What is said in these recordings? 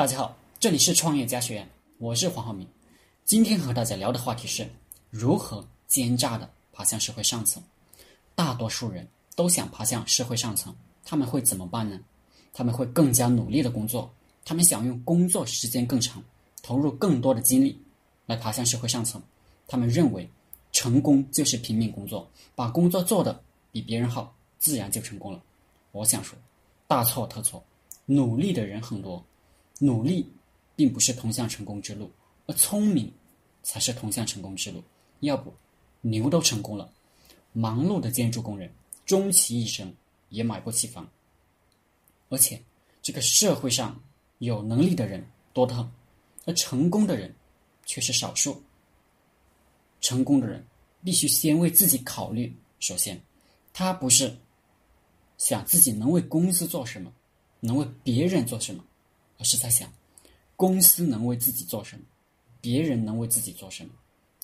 大家好，这里是创业家学院，我是黄浩明。今天和大家聊的话题是如何奸诈的爬向社会上层。大多数人都想爬向社会上层，他们会怎么办呢？他们会更加努力的工作，他们想用工作时间更长，投入更多的精力来爬向社会上层。他们认为成功就是拼命工作，把工作做得比别人好，自然就成功了。我想说，大错特错，努力的人很多。努力并不是通向成功之路，而聪明才是通向成功之路。要不，牛都成功了，忙碌的建筑工人终其一生也买不起房。而且，这个社会上有能力的人多得很，而成功的人却是少数。成功的人必须先为自己考虑。首先，他不是想自己能为公司做什么，能为别人做什么。而是在想，公司能为自己做什么，别人能为自己做什么，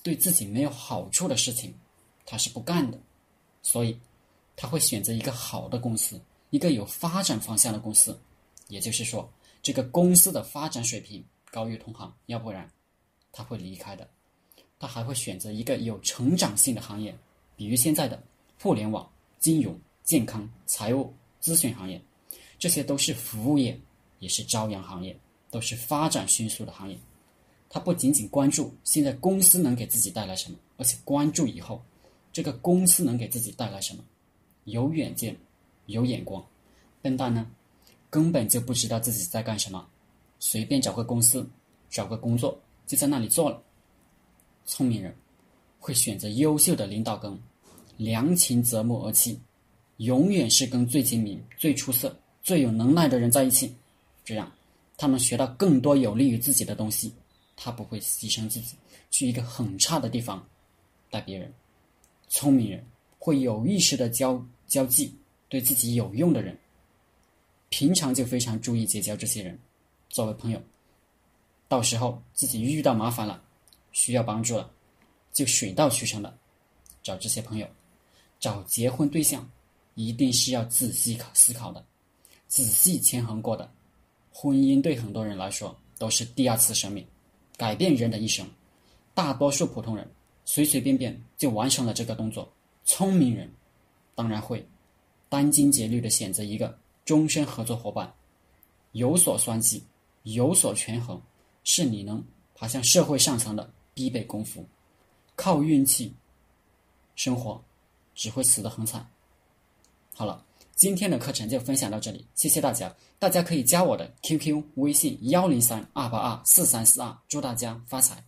对自己没有好处的事情，他是不干的。所以，他会选择一个好的公司，一个有发展方向的公司。也就是说，这个公司的发展水平高于同行，要不然他会离开的。他还会选择一个有成长性的行业，比如现在的互联网、金融、健康、财务、咨询行业，这些都是服务业。也是朝阳行业，都是发展迅速的行业。他不仅仅关注现在公司能给自己带来什么，而且关注以后这个公司能给自己带来什么。有远见，有眼光。笨蛋呢，根本就不知道自己在干什么，随便找个公司，找个工作就在那里做了。聪明人会选择优秀的领导跟良禽择木而栖，永远是跟最精明、最出色、最有能耐的人在一起。这样，他能学到更多有利于自己的东西。他不会牺牲自己去一个很差的地方带别人。聪明人会有意识的交交际对自己有用的人，平常就非常注意结交这些人作为朋友。到时候自己遇到麻烦了，需要帮助了，就水到渠成的找这些朋友。找结婚对象一定是要仔细考思考的，仔细权衡过的。婚姻对很多人来说都是第二次生命，改变人的一生。大多数普通人随随便便就完成了这个动作，聪明人当然会殚精竭虑的选择一个终身合作伙伴。有所算计，有所权衡，是你能爬向社会上层的必备功夫。靠运气生活，只会死得很惨。好了。今天的课程就分享到这里，谢谢大家。大家可以加我的 QQ 微信幺零三二八二四三四二，祝大家发财。